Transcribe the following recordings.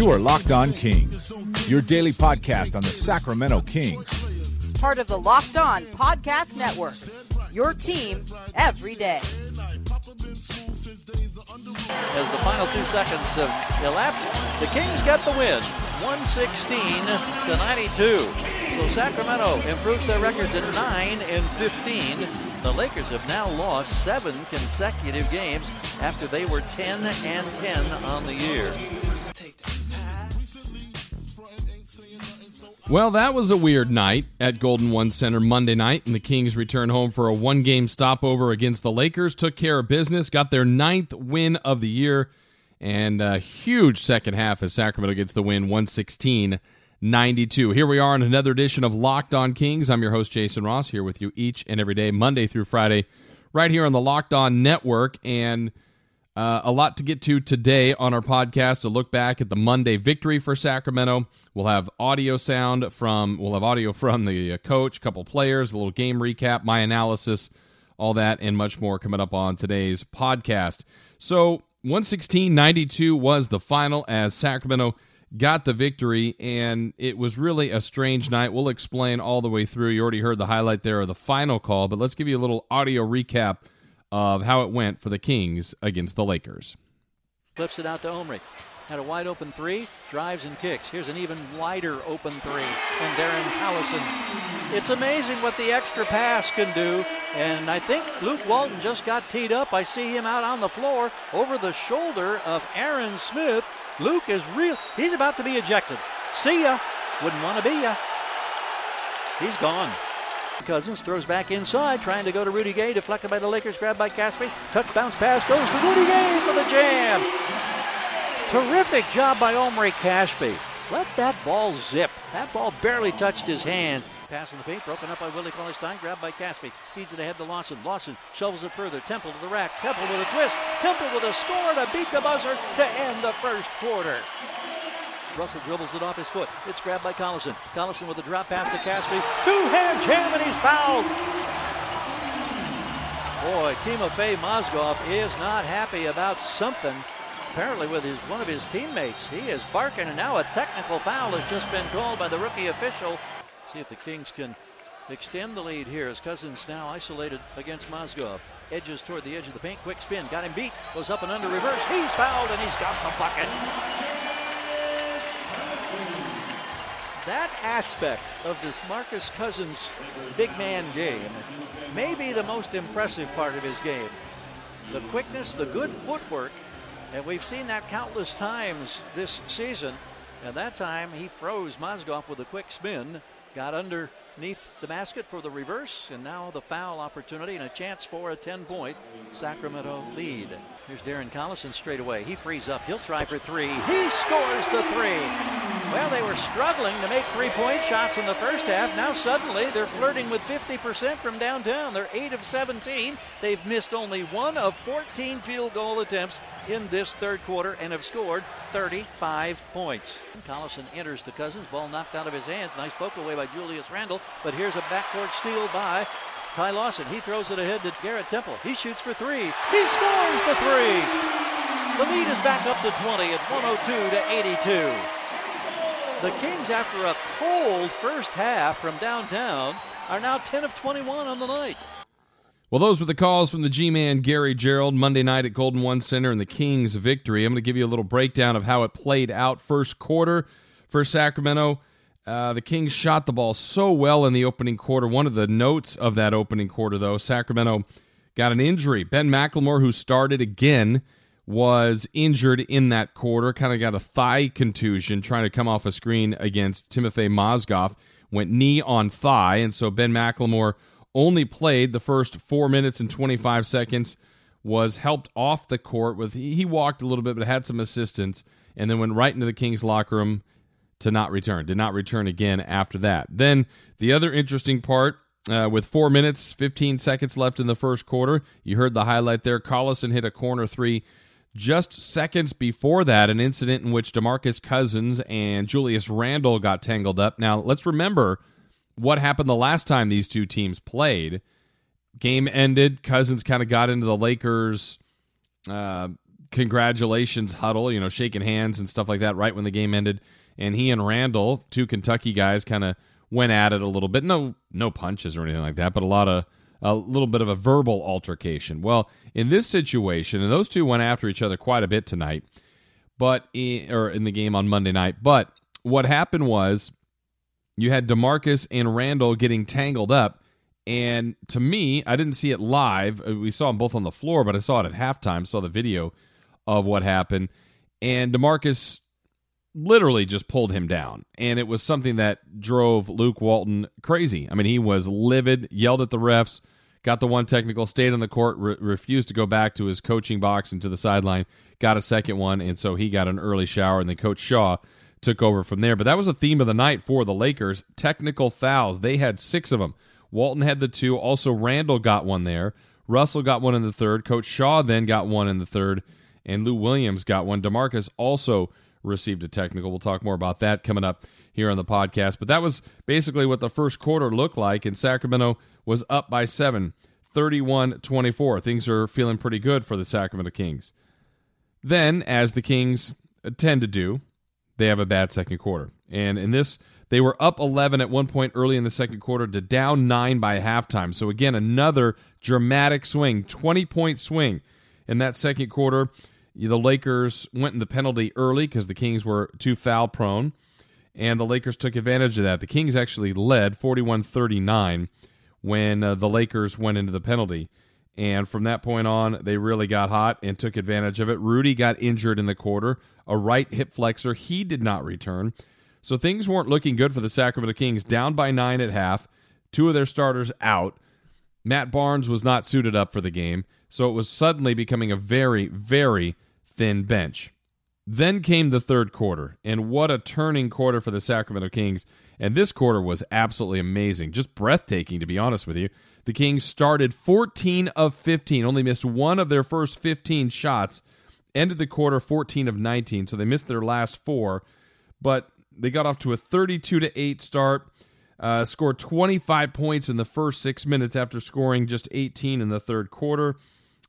You are Locked On Kings, your daily podcast on the Sacramento Kings. Part of the Locked On Podcast Network. Your team every day. As the final two seconds have elapsed, the Kings get the win, 116 to 92. So Sacramento improves their record to 9 and 15. The Lakers have now lost seven consecutive games after they were 10 and 10 on the year. Well, that was a weird night at Golden One Center Monday night, and the Kings return home for a one game stopover against the Lakers. Took care of business, got their ninth win of the year, and a huge second half as Sacramento gets the win 116 92. Here we are on another edition of Locked On Kings. I'm your host, Jason Ross, here with you each and every day, Monday through Friday, right here on the Locked On Network. And uh, a lot to get to today on our podcast. To look back at the Monday victory for Sacramento, we'll have audio sound from we'll have audio from the uh, coach, couple players, a little game recap, my analysis, all that, and much more coming up on today's podcast. So 116-92 was the final as Sacramento got the victory, and it was really a strange night. We'll explain all the way through. You already heard the highlight there of the final call, but let's give you a little audio recap of how it went for the Kings against the Lakers. Flips it out to Omri. Had a wide open three, drives and kicks. Here's an even wider open three. And Darren Collison. It's amazing what the extra pass can do. And I think Luke Walton just got teed up. I see him out on the floor over the shoulder of Aaron Smith. Luke is real. He's about to be ejected. See ya. Wouldn't want to be ya. He's gone. Cousins throws back inside, trying to go to Rudy Gay, deflected by the Lakers, grabbed by Casspi. Touch bounce pass goes to Rudy Gay for the jam. Terrific job by Omri Casspi. Let that ball zip. That ball barely touched his hand. Pass in the paint, broken up by Willie Cauley Stein, grabbed by Casspi. Feeds it ahead to Lawson. Lawson shovels it further. Temple to the rack. Temple with a twist. Temple with a score to beat the buzzer to end the first quarter. Russell dribbles it off his foot. It's grabbed by Collison. Collison with a drop pass to Casspi. Two-hand jam and he's fouled. Boy, Timofey Mozgov is not happy about something. Apparently with his one of his teammates. He is barking and now a technical foul has just been called by the rookie official. See if the Kings can extend the lead here as Cousins now isolated against Mozgov. Edges toward the edge of the paint. Quick spin. Got him beat. Goes up and under reverse. He's fouled and he's got the bucket. That aspect of this Marcus Cousins big man game may be the most impressive part of his game. The quickness, the good footwork, and we've seen that countless times this season. And that time he froze Mozgov with a quick spin, got underneath the basket for the reverse, and now the foul opportunity and a chance for a 10 point Sacramento lead. Here's Darren Collison straight away. He frees up. He'll try for three. He scores the three. Well, they were struggling to make three point shots in the first half. Now suddenly they're flirting with 50% from downtown. They're 8 of 17. They've missed only one of 14 field goal attempts in this third quarter and have scored 35 points. Collison enters to Cousins. Ball knocked out of his hands. Nice poke away by Julius Randle. But here's a backcourt steal by Ty Lawson. He throws it ahead to Garrett Temple. He shoots for three. He scores the three. The lead is back up to 20 at 102 to 82. The Kings, after a cold first half from downtown, are now 10 of 21 on the night. Well, those were the calls from the G Man Gary Gerould Monday night at Golden One Center and the Kings' victory. I'm going to give you a little breakdown of how it played out first quarter for Sacramento. Uh, the Kings shot the ball so well in the opening quarter. One of the notes of that opening quarter, though, Sacramento got an injury. Ben McLemore, who started again, was injured in that quarter, kind of got a thigh contusion trying to come off a screen against Timofey Mozgov. Went knee on thigh, and so Ben McLemore only played the first four minutes and 25 seconds, was helped off the court with he walked a little bit but had some assistance, and then went right into the Kings locker room to not return. Did not return again after that. Then the other interesting part. Uh, with four minutes, 15 seconds left in the first quarter, you heard the highlight there. Collison hit a corner three just seconds before that, an incident in which Demarcus Cousins and Julius Randle got tangled up. Now, let's remember what happened the last time these two teams played. Game ended. Cousins kind of got into the Lakers' uh, congratulations huddle, you know, shaking hands and stuff like that right when the game ended. And he and Randle, two Kentucky guys, kind of went at it a little bit. No, no punches or anything like that, but a lot of a little bit of a verbal altercation. Well, in this situation, and those two went after each other quite a bit tonight, but in, or in the game on Monday night. But what happened was you had Demarcus and Randle getting tangled up. And to me, I didn't see it live. Uh, we saw them both on the floor, but I saw it at halftime, saw the video of what happened. And Demarcus literally just pulled him down. And it was something that drove Luke Walton crazy. I mean, he was livid, yelled at the refs, got the one technical, stayed on the court, re- refused to go back to his coaching box and to the sideline, got a second one. And so he got an early shower. And then Coach Shaw took over from there. But that was a theme of the night for the Lakers. Technical fouls. They had six of them. Walton had the two. Also, Randle got one there. Russell got one in the third. Coach Shaw then got one in the third. And Lou Williams got one. Demarcus also received a technical. We'll talk more about that coming up here on the podcast. But that was basically what the first quarter looked like. And Sacramento was up by seven, 31 24. Things are feeling pretty good for the Sacramento Kings. Then, as the Kings tend to do, they have a bad second quarter. And in this, they were up 11 at one point early in the second quarter to down 9 by halftime. So, again, another dramatic swing, 20 point swing in that second quarter. The Lakers went in the penalty early because the Kings were too foul prone, and the Lakers took advantage of that. The Kings actually led 41 39 when uh, the Lakers went into the penalty. And from that point on, they really got hot and took advantage of it. Rudy got injured in the quarter, a right hip flexor. He did not return. So things weren't looking good for the Sacramento Kings, down by nine at half, two of their starters out. Matt Barnes was not suited up for the game, so it was suddenly becoming a very, very thin bench. Then came the third quarter, and what a turning quarter for the Sacramento Kings. And this quarter was absolutely amazing, just breathtaking, to be honest with you. The Kings started 14 of 15, only missed one of their first 15 shots, ended the quarter 14 of 19, so they missed their last four, but they got off to a 32 to 8 start. Uh, scored 25 points in the first six minutes after scoring just 18 in the third quarter.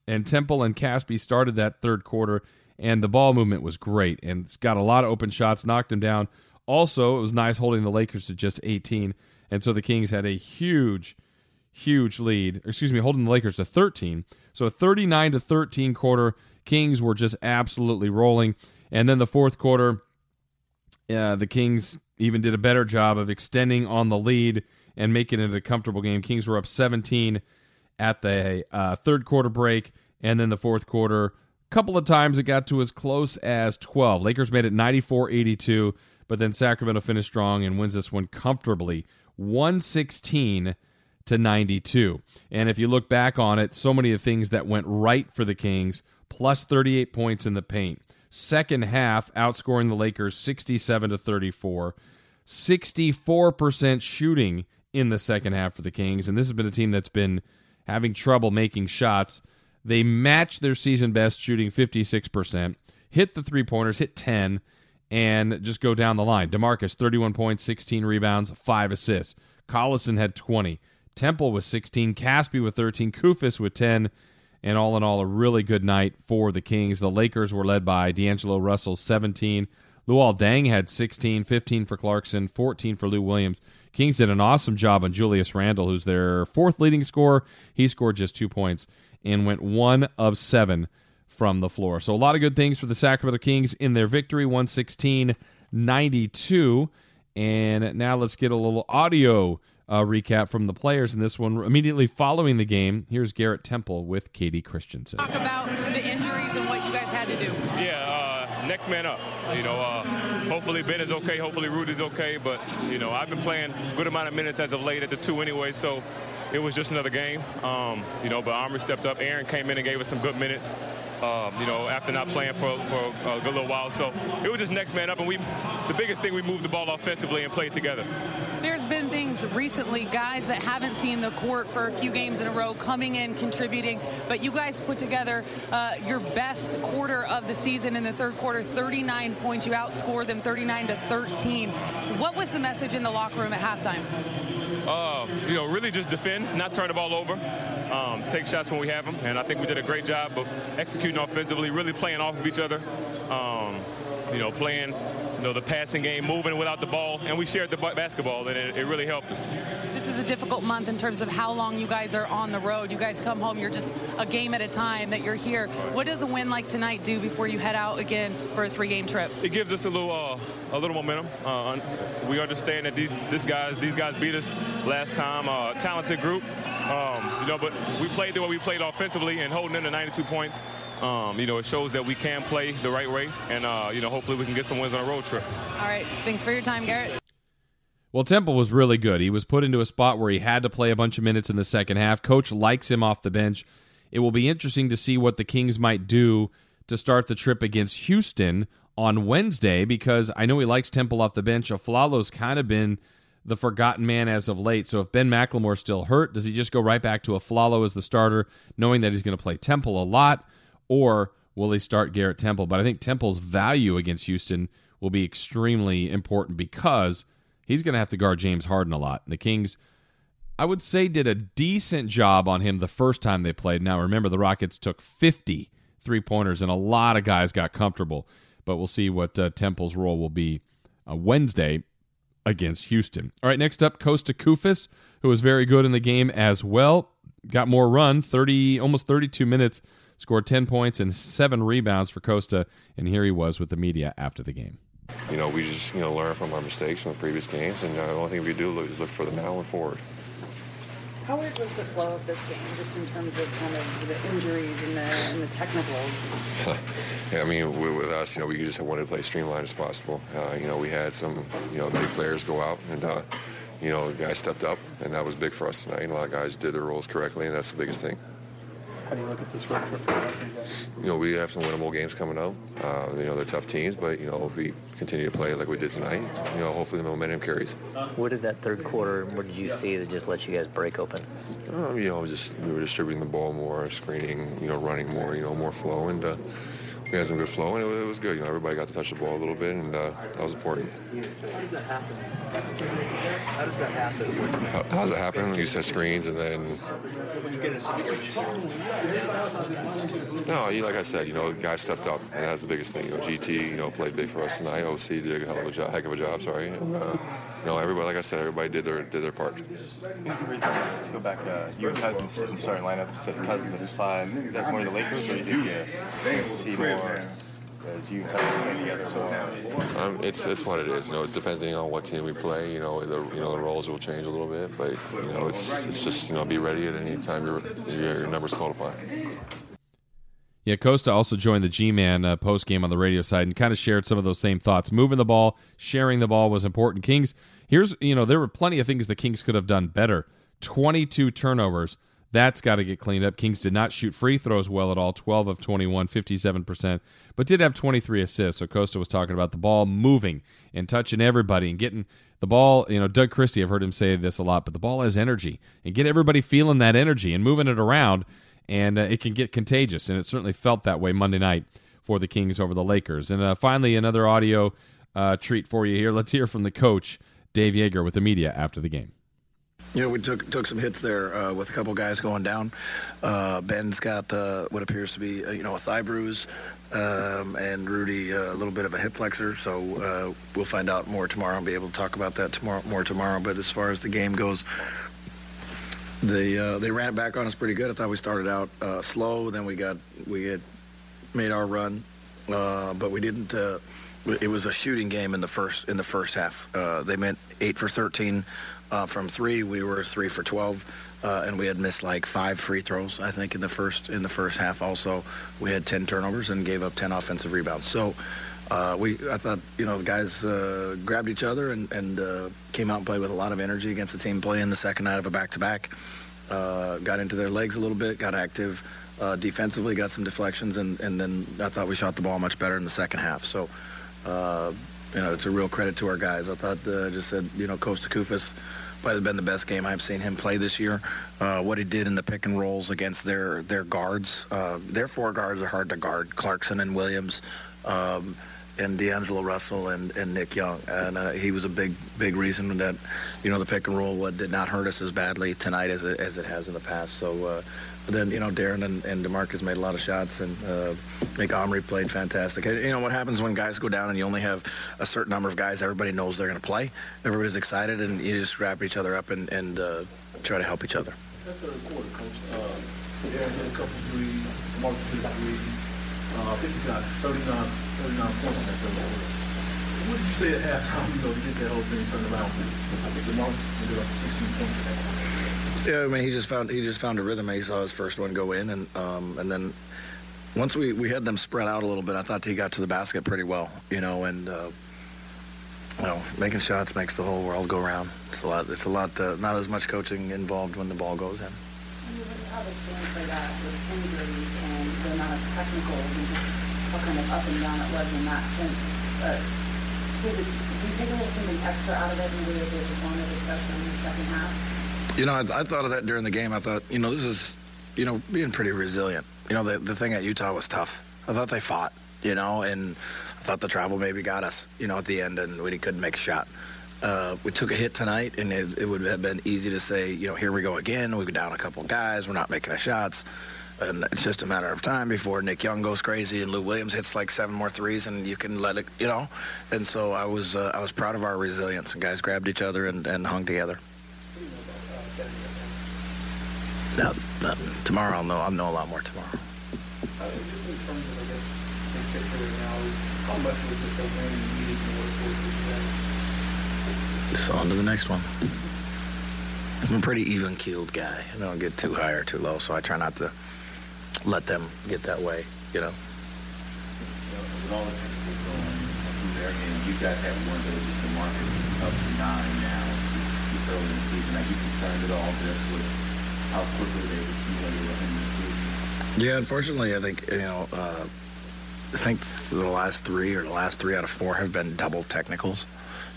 And Temple and Casspi started that third quarter, and the ball movement was great and got a lot of open shots, knocked him down. Also, it was nice holding the Lakers to just 18, and so the Kings had a huge, huge lead. Excuse me, holding the Lakers to 13. So a 39 to 13 quarter. Kings were just absolutely rolling, and then the fourth quarter, uh, the Kings even did a better job of extending on the lead and making it a comfortable game. Kings were up 17 at the uh, third quarter break, and then the fourth quarter. A couple of times it got to as close as 12. Lakers made it 94 82, but then Sacramento finished strong and wins this one comfortably 116 to 92. And if you look back on it, so many of the things that went right for the Kings, plus 38 points in the paint. Second half, outscoring the Lakers 67 to 34. 64% shooting in the second half for the Kings. And this has been a team that's been having trouble making shots. They matched their season best, shooting 56%, hit the three pointers, hit 10, and just go down the line. Demarcus, 31 points, 16 rebounds, 5 assists. Collison had 20. Temple was 16. Casspi with 13. Koufos with 10. And all in all, a really good night for the Kings. The Lakers were led by D'Angelo Russell, 17. Luol Deng had 16, 15 for Clarkson, 14 for Lou Williams. Kings did an awesome job on Julius Randle, who's their fourth leading scorer. He scored just two points and went one of seven from the floor. So a lot of good things for the Sacramento Kings in their victory, 116 92. And now let's get a little audio uh, recap from the players in this one. Immediately following the game, here's Garrett Temple with Katie Christensen. Talk about the injuries and what you guys had to do. Yeah, uh, next man up. You know, uh, hopefully Ben is okay. Hopefully Rudy's okay. But you know, I've been playing a good amount of minutes as of late at the two anyway. So it was just another game. Um, you know, but Omri stepped up. Aaron came in and gave us some good minutes. Um, you know, after not playing for, for a good little while, so it was just next man up, and we. The biggest thing we moved the ball offensively and played together. Recently, guys that haven't seen the court for a few games in a row coming in, contributing, but you guys put together uh, your best quarter of the season in the third quarter, 39 points. You outscored them 39 to 13. What was the message in the locker room at halftime? Uh, you know, really just defend, not turn the ball over, um, take shots when we have them, and I think we did a great job of executing offensively, really playing off of each other. Um, you know, playing you know, the passing game, moving without the ball, and we shared the basketball, and it, it, really helped us. This is a difficult month in terms of how long you guys are on the road. You guys come home, you're just a game at a time that you're here. What does a win like tonight do before you head out again for a three-game trip? It gives us a little, uh, a little momentum. Uh, we understand that these, this guys, these guys beat us last time. Uh, talented group, um, you know, but we played the way we played offensively and holding them to 92 points um, you know, it shows that we can play the right way, and uh, you know, hopefully we can get some wins on a road trip. All right, thanks for your time, Garrett. Well, Temple was really good. He was put into a spot where he had to play a bunch of minutes in the second half. Coach likes him off the bench. It will be interesting to see what the Kings might do to start the trip against Houston on Wednesday because I know he likes Temple off the bench. Afflalo's kind of been the forgotten man as of late. So if Ben McLemore's still hurt, does he just go right back to Afflalo as the starter, knowing that he's going to play Temple a lot? Or will they start Garrett Temple? But I think Temple's value against Houston will be extremely important because he's going to have to guard James Harden a lot. And The Kings, I would say, did a decent job on him the first time they played. Now, remember, the Rockets took 50 three pointers, and a lot of guys got comfortable. But we'll see what uh, Temple's role will be uh, Wednesday against Houston. All right, next up, Costa Koufos, who was very good in the game as well. Got more run, 30, almost 32 minutes scored 10 points and seven rebounds for Costa. and here he was with the media after the game. You know, we just, you know, learn from our mistakes from the previous games, and uh, the only thing we do is look for the now and forward. How weird was the flow of this game, just in terms of kind of the injuries and the, and the technicals? yeah, I mean, with, with, us, you know, we just wanted to play streamlined as possible. Uh, you know, we had some, you know, big players go out, and uh, you know, guys stepped up, and that was big for us tonight. And a lot of guys did their roles correctly, and that's the biggest thing. How do you look at this road trip You know, we have some winnable games coming up. Uh, you know, they're tough teams, but, you know, if we continue to play like we did tonight, you know, hopefully the momentum carries. What did that third quarter, what did you see that just let you guys break open? Um, you know, just we were distributing the ball more, screening, you know, running more, you know, more flow, and uh, we had some good flow, and it, it, was good. You know, everybody got to touch the ball a little bit, and uh, that was important. How does that happen? How does that happen? How, how does it happen? You set screens, and then. No, you like I said, you know, guys stepped up, and that's the biggest thing. You know, GT, you know, played big for us tonight. OC did a hell of a job, heck of a job. Sorry. Uh, you know, everybody, like I said, everybody did their did their part. Let's go back. Uh, you and Cousins in the starting lineup. Said Cousins is five. Is that more the Lakers, or you uh, see more? As you play together, um, it's it's what it is. You know, it's depending on what team we play. You know, the you know the roles will change a little bit, but you know, it's it's just you know be ready at any time your your, your numbers called upon. Yeah, Costa also joined the G-Man uh, post game on the radio side and kind of shared some of those same thoughts. Moving the ball, sharing the ball was important. Kings, here's you know there were plenty of things the Kings could have done better. Twenty-two turnovers. That's got to get cleaned up. Kings did not shoot free throws well at all 12 of 21, 57%, but did have 23 assists. So Costa was talking about the ball moving and touching everybody and getting the ball. You know, Doug Christie, I've heard him say this a lot, but the ball has energy and get everybody feeling that energy and moving it around and uh, it can get contagious. And it certainly felt that way Monday night for the Kings over the Lakers. And uh, finally, another audio uh, treat for you here. Let's hear from the coach, Dave Joerger, with the media after the game. You know, we took took some hits there uh, with a couple guys going down. Uh, Ben's got uh, what appears to be, uh, you know, a thigh bruise, um, and Rudy uh, a little bit of a hip flexor. So uh, we'll find out more tomorrow and be able to talk about that tomorrow more tomorrow. But as far as the game goes, they uh, they ran it back on us pretty good. I thought we started out uh, slow, then we got we had made our run, uh, but we didn't. Uh, it was a shooting game in the first in the first half. Uh, they meant eight for 13 uh, from three. We were three for 12, and we had missed like five free throws. I think in the first in the first half. Also, we had 10 turnovers and gave up 10 offensive rebounds. So. Uh, we, I thought, you know, the guys uh, grabbed each other and, and uh, came out and played with a lot of energy against the team playing the second night of a back-to-back. uh, got into their legs a little bit, got active uh, defensively, got some deflections, and, and then I thought we shot the ball much better in the second half. So, uh, you know, it's a real credit to our guys. I thought, uh, just said, you know, Costa Koufos probably been the best game I've seen him play this year. Uh, what he did in the pick and rolls against their their guards, uh, their four guards are hard to guard. Clarkson and Williams. Um, and D'Angelo Russell and, and Nick Young. And uh, he was a big, big reason that, you know, the pick and roll did not hurt us as badly tonight as it, as it has in the past. So uh, then, you know, Darren and, and DeMarcus made a lot of shots, and uh, Nick Omri played fantastic. You know, what happens when guys go down and you only have a certain number of guys, everybody knows they're going to play. Everybody's excited, and you just wrap each other up and, and uh, try to help each other. That third quarter, Coach, uh, Darren hit a couple threes, DeMarcus hit a three. Uh, I think he got 39, 39 points in that third quarter. What did you say at halftime, you know, to get that whole thing turned around? I think DeMarcus ended up with 16 points in that quarter. Yeah, I mean, he just found he just found a rhythm. He saw his first one go in, and um, and then once we, we had them spread out a little bit, I thought he got to the basket pretty well, you know, and uh, you know, making shots makes the whole world go round. It's a lot. It's a lot. Uh, not as much coaching involved when the ball goes in. Injuries and and just how kind of up and down it was in that sense? Uh, did, it, did you take a little something extra out of it if they just wanted, especially in the second half? You know, I, I thought of that during the game. I thought, you know, this is, you know, being pretty resilient. You know, the the thing at Utah was tough. I thought they fought, you know, and I thought the travel maybe got us, you know, at the end, and we couldn't make a shot. Uh, we took a hit tonight, and it, it, would have been easy to say, you know, here we go again. We go down a couple guys. We're not making our shots. And it's just a matter of time before Nick Young goes crazy and Lou Williams hits like seven more threes, and you can let it, you know. And so I was uh, I was proud of our resilience. And guys grabbed each other and, and hung together. Now, tomorrow I'll know. I'll know a lot more tomorrow. Uh, just in terms of, I guess, big picture now, how much was just a win you needed to work towards So on to the next one. I'm a pretty even keeled guy. I don't get too high or too low, so I try not to let them get that way, you know. With all the technical going through there, and you guys have one that is the market up to nine now, early in the season. Are you concerned at all just with how quickly they accumulated in the season? Yeah, unfortunately, I think you know. Uh, I think the last three or the last three out of four have been double technicals.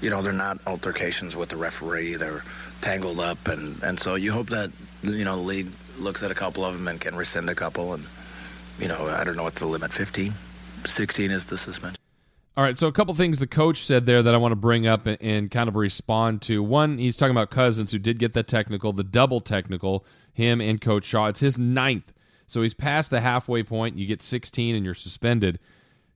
You know, they're not altercations with the referee. They're tangled up, and, and so you hope that you know the league looks at a couple of them and can rescind a couple. And you know, I don't know what's the limit. 15, 16 is the suspension. All right, so a couple things the coach said there that I want to bring up and, kind of respond to. One, he's talking about Cousins, who did get that technical, the double technical, him and Coach Shaw. It's his ninth. So he's past the halfway point. You get 16 and you're suspended.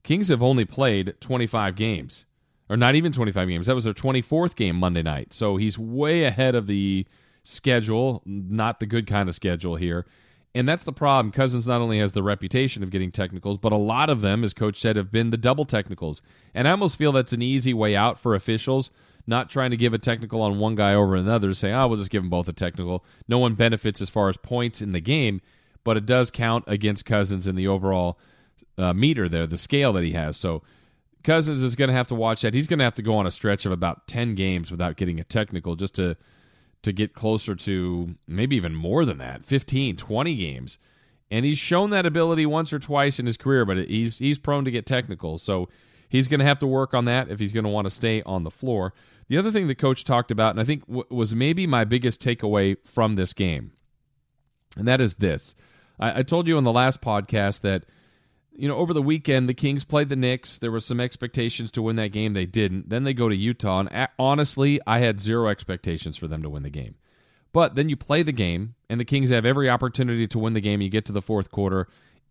Kings have only played 25 games, or not even 25 games. That was their 24th game Monday night. So he's way ahead of the schedule, not the good kind of schedule here. And that's the problem. Cousins not only has the reputation of getting technicals, but a lot of them, as coach said, have been the double technicals. And I almost feel that's an easy way out for officials, not trying to give a technical on one guy over another, say, oh, we'll just give them both a technical. No one benefits as far as points in the game, but it does count against Cousins in the overall uh, meter there, the scale that he has. So Cousins is going to have to watch that. He's going to have to go on a stretch of about 10 games without getting a technical just to to get closer to maybe even more than that 15 20 games. And he's shown that ability once or twice in his career but he's he's prone to get technical. So he's going to have to work on that if he's going to want to stay on the floor. The other thing the coach talked about and i think w- was maybe my biggest takeaway from this game and that is this. I, I told you on the last podcast that you know, over the weekend, the Kings played the Knicks. There was some expectations to win that game. They didn't. Then they go to Utah, and honestly, I had zero expectations for them to win the game. But then you play the game, and the Kings have every opportunity to win the game. You get to the fourth quarter,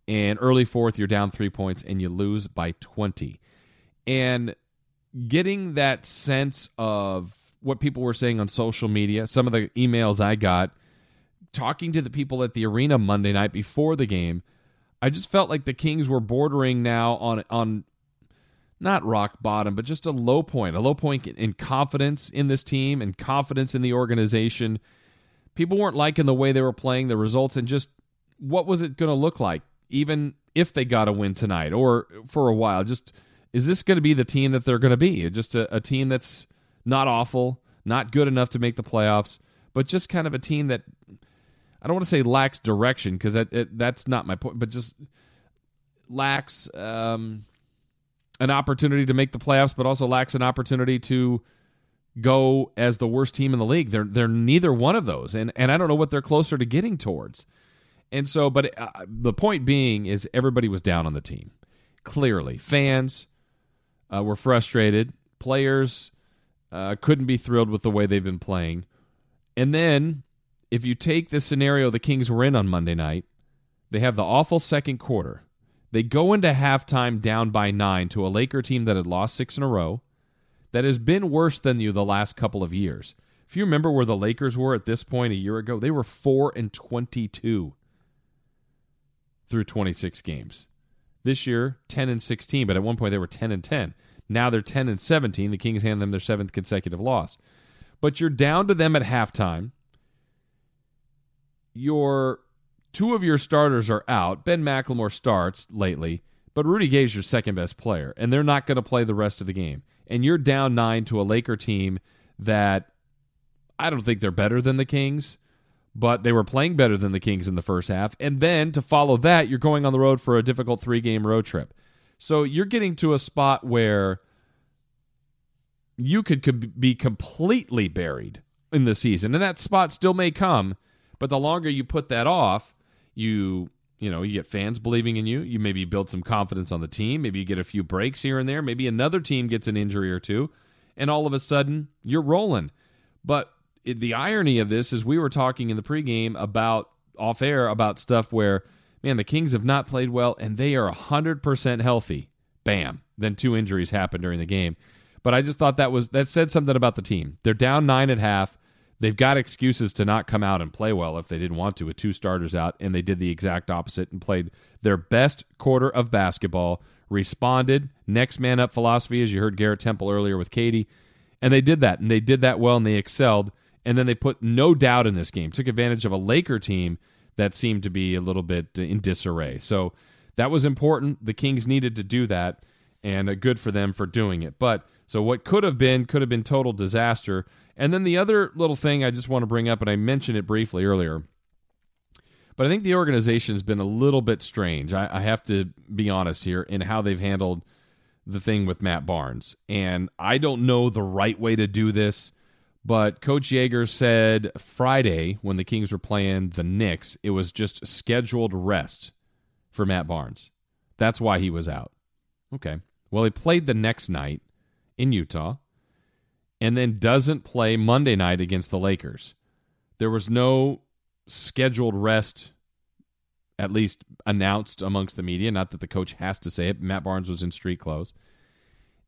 and early fourth, you're down three points, and you lose by 20. And getting that sense of what people were saying on social media, some of the emails I got, talking to the people at the arena Monday night before the game – I just felt like the Kings were bordering now on on not rock bottom, but just a low point, a low point in confidence in this team and confidence in the organization. People weren't liking the way they were playing, the results, and just what was it going to look like, even if they got a win tonight or for a while. Just is this going to be the team that they're going to be? Just a, a team that's not awful, not good enough to make the playoffs, but just kind of a team that I don't want to say lacks direction because that it, that's not my point, but just lacks um, an opportunity to make the playoffs, but also lacks an opportunity to go as the worst team in the league. They're they're neither one of those, and and I don't know what they're closer to getting towards. And so, but uh, the point being is everybody was down on the team. Clearly, fans uh, were frustrated. Players uh, couldn't be thrilled with the way they've been playing. And then, if you take the scenario the Kings were in on Monday night, they have the awful second quarter. They go into halftime down by nine to a Laker team that had lost six in a row, that has been worse than you the last couple of years. If you remember where the Lakers were at this point a year ago, they were 4 and 22 through 26 games. This year, 10 and 16, but at one point they were 10 and 10. Now they're 10 and 17. The Kings hand them their seventh consecutive loss. But you're down to them at halftime. Your two of your starters are out. Ben McLemore starts lately, but Rudy Gay's your second best player, and they're not going to play the rest of the game. And you're down nine to a Laker team that I don't think they're better than the Kings, but they were playing better than the Kings in the first half. And then to follow that, you're going on the road for a difficult three game road trip. So you're getting to a spot where you could be completely buried in the season, and that spot still may come. But the longer you put that off, you you know you get fans believing in you. You maybe build some confidence on the team. Maybe you get a few breaks here and there. Maybe another team gets an injury or two, and all of a sudden you're rolling. But it, the irony of this is we were talking in the pregame about off air about stuff where man the Kings have not played well and they are hundred percent healthy. Bam! Then two injuries happen during the game. But I just thought that was that said something about the team. They're down nine at half. They've got excuses to not come out and play well if they didn't want to with two starters out, and they did the exact opposite and played their best quarter of basketball. Responded next man up philosophy, as you heard Garrett Temple earlier with Katie, and they did that, and they did that well, and they excelled. And then they put no doubt in this game, took advantage of a Laker team that seemed to be a little bit in disarray. So that was important. The Kings needed to do that, and uh, good for them for doing it. But so what could have been could have been total disaster. And then the other little thing I just want to bring up, and I mentioned it briefly earlier, but I think the organization has been a little bit strange. I, I have to be honest here in how they've handled the thing with Matt Barnes. And I don't know the right way to do this, but Coach Joerger said Friday when the Kings were playing the Knicks, it was just scheduled rest for Matt Barnes. That's why he was out. Okay. Well, he played the next night in Utah and then doesn't play Monday night against the Lakers. There was no scheduled rest, at least announced amongst the media. Not that the coach has to say it. Matt Barnes was in street clothes.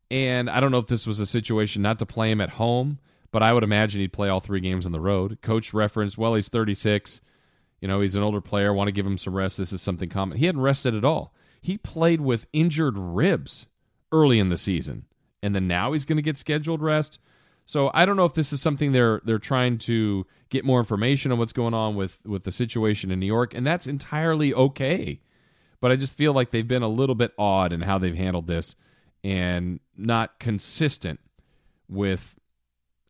And I don't know if this was a situation not to play him at home, but I would imagine he'd play all three games on the road. Coach referenced, well, he's 36. You know, he's an older player. Want to give him some rest. This is something common. He hadn't rested at all. He played with injured ribs early in the season and then now he's going to get scheduled rest. So I don't know if this is something they're they're trying to get more information on what's going on with with the situation in New York, and that's entirely okay. But I just feel like they've been a little bit odd in how they've handled this, and not consistent with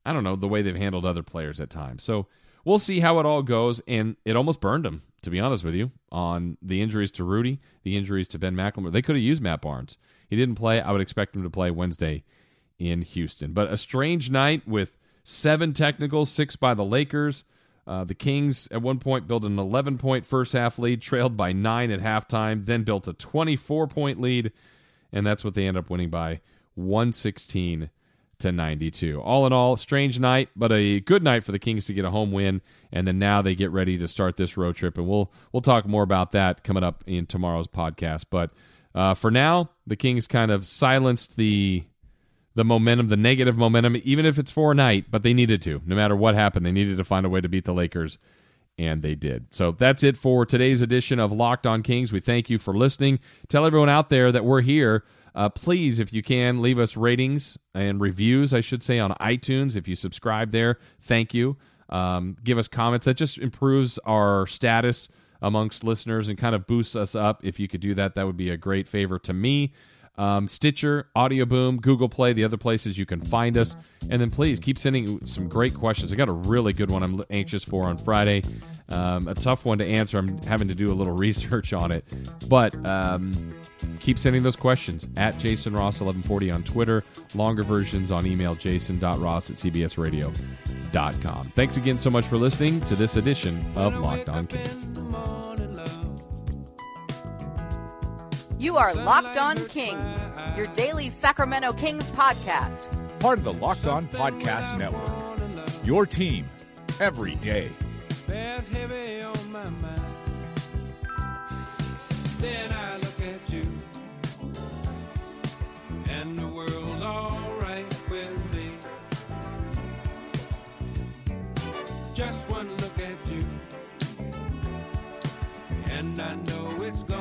I don't know the way they've handled other players at times. So we'll see how it all goes. And it almost burned them, to be honest with you, on the injuries to Rudy, the injuries to Ben McLemore. They could have used Matt Barnes. He didn't play. I would expect him to play Wednesday in Houston. But a strange night with seven technicals, six by the Lakers. Uh, the Kings at one point built an 11 point first half lead, trailed by nine at halftime, then built a 24 point lead, and that's what they end up winning by 116 to 92. All in all, strange night, but a good night for the Kings to get a home win, and then now they get ready to start this road trip, and we'll we'll talk more about that coming up in tomorrow's podcast. But uh, for now, the Kings kind of silenced the the momentum, the negative momentum, even if it's for a night, but they needed to. No matter what happened, they needed to find a way to beat the Lakers, and they did. So that's it for today's edition of Locked On Kings. We thank you for listening. Tell everyone out there that we're here. Uh, please, if you can, leave us ratings and reviews, I should say, on iTunes. If you subscribe there, thank you. Um, give us comments. That just improves our status amongst listeners and kind of boosts us up. If you could do that, that would be a great favor to me. Um, Stitcher, Audio Boom, Google Play, the other places you can find us. And then please keep sending some great questions. I got a really good one I'm anxious for on Friday. Um, a tough one to answer. I'm having to do a little research on it. But um, keep sending those questions at Jason Ross 1140 on Twitter. Longer versions on email jason.ross at cbsradio.com. Thanks again so much for listening to this edition of Locked On Kings. You are Locked On Kings, your daily Sacramento Kings podcast. Part of the Locked On Podcast Network. Your team every day. Bears heavy on my mind. Then I look at you, and the world's alright with me. Just one look at you, and I know it's gonna